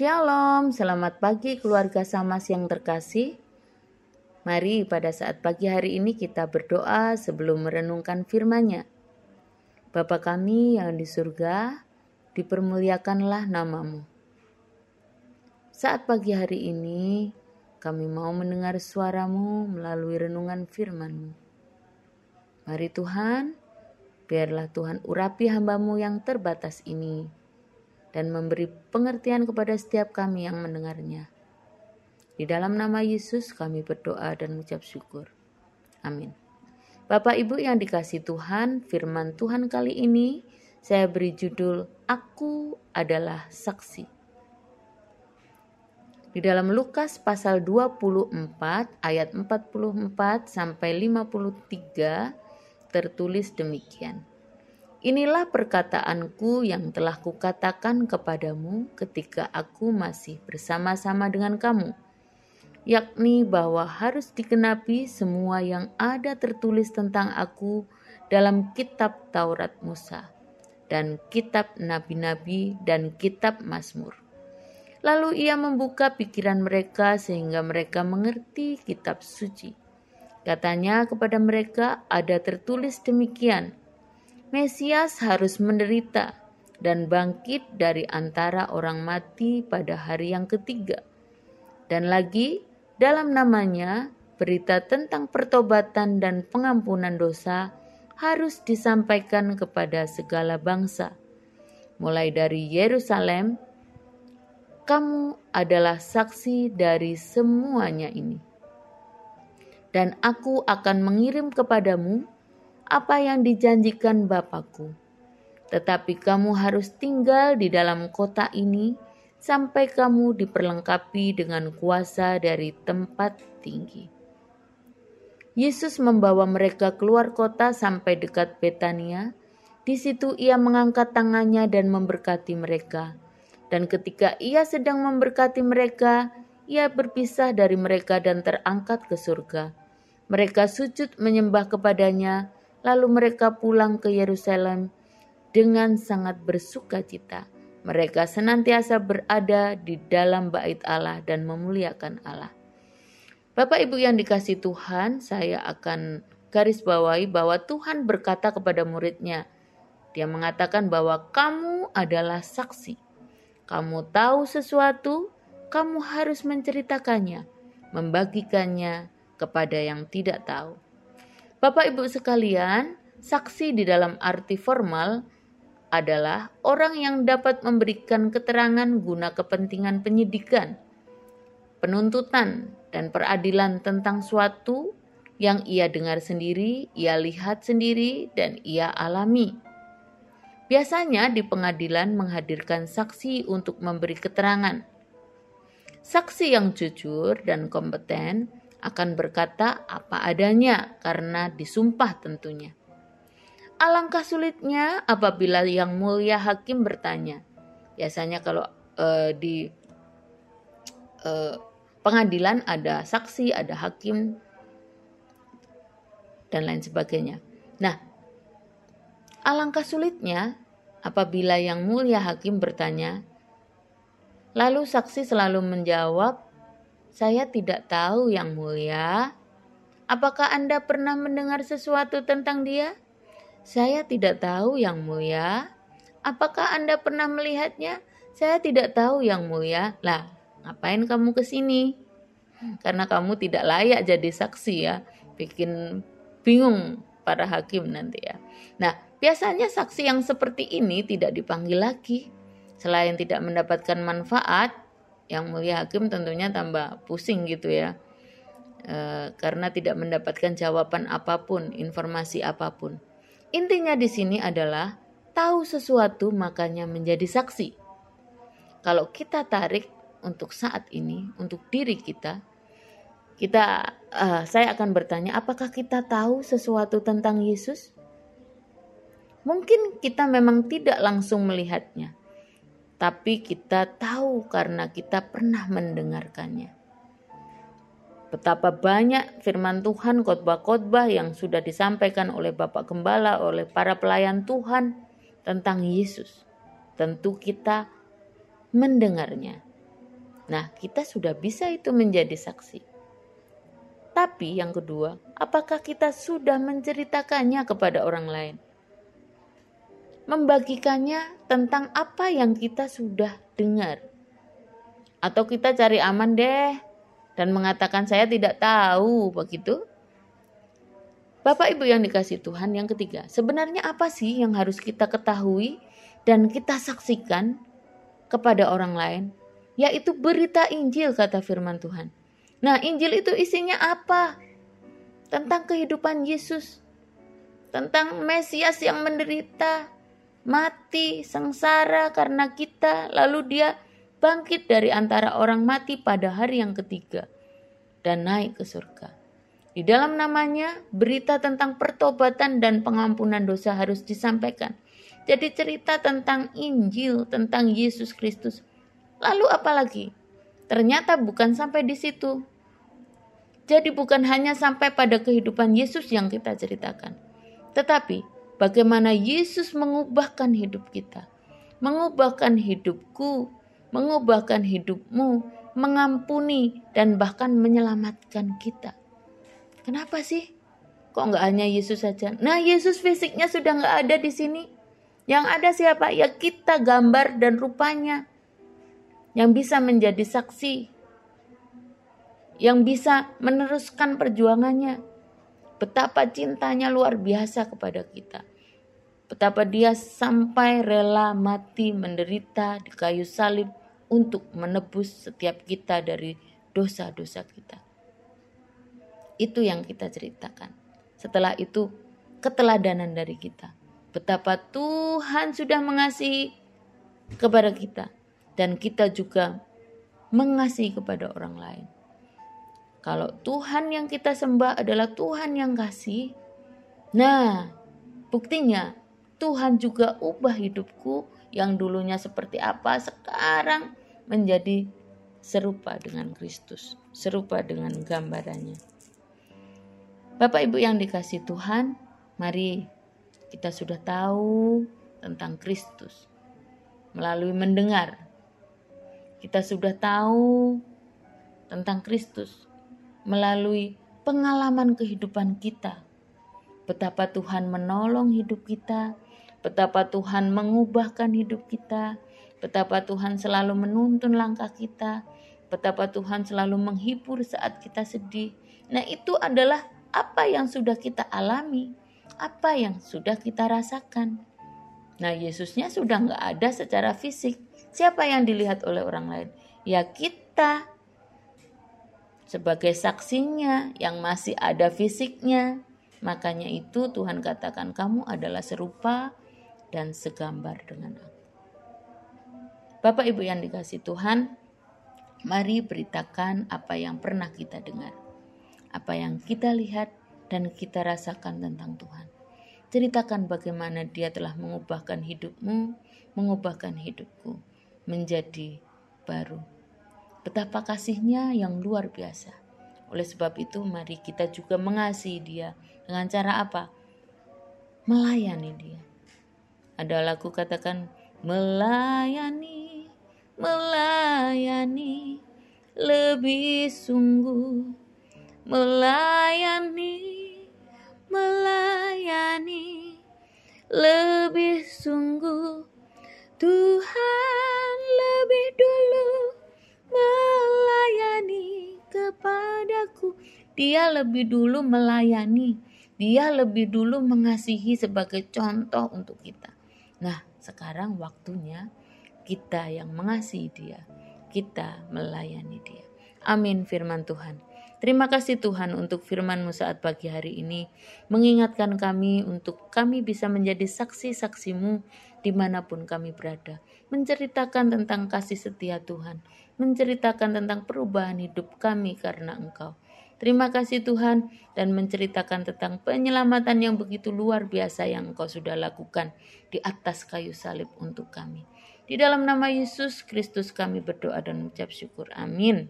Shalom, selamat pagi keluarga Samas yang terkasih. Mari pada saat pagi hari ini kita berdoa sebelum merenungkan firman-Nya. Bapa kami yang di surga, dipermuliakanlah namamu. Saat pagi hari ini, kami mau mendengar suaramu melalui renungan firman-Mu. Mari Tuhan, biarlah Tuhan urapi hambamu yang terbatas ini dan memberi pengertian kepada setiap kami yang mendengarnya. Di dalam nama Yesus kami berdoa dan mengucap syukur. Amin. Bapak Ibu yang dikasih Tuhan, firman Tuhan kali ini saya beri judul Aku adalah saksi. Di dalam Lukas pasal 24 ayat 44 sampai 53 tertulis demikian. Inilah perkataanku yang telah kukatakan kepadamu ketika aku masih bersama-sama dengan kamu, yakni bahwa harus dikenapi semua yang ada tertulis tentang aku dalam kitab Taurat Musa dan kitab nabi-nabi dan kitab Mazmur. Lalu ia membuka pikiran mereka sehingga mereka mengerti kitab suci. Katanya kepada mereka ada tertulis demikian, Mesias harus menderita dan bangkit dari antara orang mati pada hari yang ketiga. Dan lagi, dalam namanya, berita tentang pertobatan dan pengampunan dosa harus disampaikan kepada segala bangsa. Mulai dari Yerusalem, kamu adalah saksi dari semuanya ini. Dan aku akan mengirim kepadamu apa yang dijanjikan Bapakku. Tetapi kamu harus tinggal di dalam kota ini sampai kamu diperlengkapi dengan kuasa dari tempat tinggi. Yesus membawa mereka keluar kota sampai dekat Betania. Di situ ia mengangkat tangannya dan memberkati mereka. Dan ketika ia sedang memberkati mereka, ia berpisah dari mereka dan terangkat ke surga. Mereka sujud menyembah kepadanya, Lalu mereka pulang ke Yerusalem dengan sangat bersuka cita. Mereka senantiasa berada di dalam bait Allah dan memuliakan Allah. Bapak Ibu yang dikasih Tuhan, saya akan garis bawahi bahwa Tuhan berkata kepada muridnya, dia mengatakan bahwa kamu adalah saksi. Kamu tahu sesuatu, kamu harus menceritakannya, membagikannya kepada yang tidak tahu. Bapak Ibu sekalian, saksi di dalam arti formal adalah orang yang dapat memberikan keterangan guna kepentingan penyidikan, penuntutan, dan peradilan tentang suatu yang ia dengar sendiri, ia lihat sendiri, dan ia alami. Biasanya di pengadilan menghadirkan saksi untuk memberi keterangan. Saksi yang jujur dan kompeten akan berkata apa adanya karena disumpah tentunya. Alangkah sulitnya apabila yang mulia hakim bertanya. Biasanya kalau uh, di uh, pengadilan ada saksi, ada hakim dan lain sebagainya. Nah, alangkah sulitnya apabila yang mulia hakim bertanya, lalu saksi selalu menjawab saya tidak tahu, Yang Mulia. Apakah Anda pernah mendengar sesuatu tentang dia? Saya tidak tahu, Yang Mulia. Apakah Anda pernah melihatnya? Saya tidak tahu, Yang Mulia. Lah, ngapain kamu ke sini? Karena kamu tidak layak jadi saksi ya. Bikin bingung para hakim nanti ya. Nah, biasanya saksi yang seperti ini tidak dipanggil lagi. Selain tidak mendapatkan manfaat, yang mulia hakim tentunya tambah pusing gitu ya. E, karena tidak mendapatkan jawaban apa pun informasi apa pun. Intinya di sini adalah tahu sesuatu makanya menjadi saksi. Kalau kita tarik untuk saat ini untuk diri kita kita uh, saya akan bertanya apakah kita tahu sesuatu tentang Yesus? Mungkin kita memang tidak langsung melihatnya tapi kita tahu karena kita pernah mendengarkannya. Betapa banyak firman Tuhan, khotbah-khotbah yang sudah disampaikan oleh Bapak Gembala, oleh para pelayan Tuhan tentang Yesus. Tentu kita mendengarnya. Nah, kita sudah bisa itu menjadi saksi. Tapi yang kedua, apakah kita sudah menceritakannya kepada orang lain? Membagikannya tentang apa yang kita sudah dengar. Atau kita cari aman deh dan mengatakan saya tidak tahu begitu. Bapak Ibu yang dikasih Tuhan yang ketiga, sebenarnya apa sih yang harus kita ketahui dan kita saksikan kepada orang lain? Yaitu berita Injil kata firman Tuhan. Nah Injil itu isinya apa? Tentang kehidupan Yesus. Tentang Mesias yang menderita, mati, sengsara karena kita. Lalu dia bangkit dari antara orang mati pada hari yang ketiga. Dan naik ke surga. Di dalam namanya, berita tentang pertobatan dan pengampunan dosa harus disampaikan. Jadi cerita tentang Injil, tentang Yesus Kristus. Lalu apa lagi? Ternyata bukan sampai di situ. Jadi bukan hanya sampai pada kehidupan Yesus yang kita ceritakan. Tetapi bagaimana Yesus mengubahkan hidup kita. Mengubahkan hidupku, mengubahkan hidupmu, mengampuni dan bahkan menyelamatkan kita. Kenapa sih? Kok nggak hanya Yesus saja? Nah, Yesus fisiknya sudah nggak ada di sini. Yang ada siapa? Ya kita gambar dan rupanya. Yang bisa menjadi saksi. Yang bisa meneruskan perjuangannya. Betapa cintanya luar biasa kepada kita. Betapa dia sampai rela mati menderita di kayu salib untuk menebus setiap kita dari dosa-dosa kita. Itu yang kita ceritakan. Setelah itu, keteladanan dari kita. Betapa Tuhan sudah mengasihi kepada kita. Dan kita juga mengasihi kepada orang lain. Kalau Tuhan yang kita sembah adalah Tuhan yang kasih, nah buktinya Tuhan juga ubah hidupku yang dulunya seperti apa sekarang menjadi serupa dengan Kristus, serupa dengan gambarannya. Bapak Ibu yang dikasih Tuhan, mari kita sudah tahu tentang Kristus melalui mendengar. Kita sudah tahu tentang Kristus melalui pengalaman kehidupan kita. Betapa Tuhan menolong hidup kita, betapa Tuhan mengubahkan hidup kita, betapa Tuhan selalu menuntun langkah kita, betapa Tuhan selalu menghibur saat kita sedih. Nah, itu adalah apa yang sudah kita alami, apa yang sudah kita rasakan. Nah, Yesusnya sudah nggak ada secara fisik. Siapa yang dilihat oleh orang lain? Ya kita. Sebagai saksinya yang masih ada fisiknya. Makanya itu Tuhan katakan kamu adalah serupa dan segambar dengan aku. Bapak Ibu yang dikasih Tuhan, mari beritakan apa yang pernah kita dengar apa yang kita lihat dan kita rasakan tentang Tuhan. Ceritakan bagaimana Dia telah mengubahkan hidupmu, mengubahkan hidupku menjadi baru. Betapa kasihnya yang luar biasa. Oleh sebab itu, mari kita juga mengasihi Dia dengan cara apa? Melayani Dia. Ada lagu katakan, melayani, melayani, lebih sungguh melayani, melayani lebih Dia lebih dulu melayani, dia lebih dulu mengasihi sebagai contoh untuk kita. Nah, sekarang waktunya kita yang mengasihi dia, kita melayani dia. Amin firman Tuhan. Terima kasih Tuhan untuk firman-Mu saat pagi hari ini, mengingatkan kami untuk kami bisa menjadi saksi-saksimu di mana pun kami berada, menceritakan tentang kasih setia Tuhan, menceritakan tentang perubahan hidup kami karena Engkau. Terima kasih Tuhan dan menceritakan tentang penyelamatan yang begitu luar biasa yang Engkau sudah lakukan di atas kayu salib untuk kami. Di dalam nama Yesus Kristus kami berdoa dan mengucap syukur. Amin.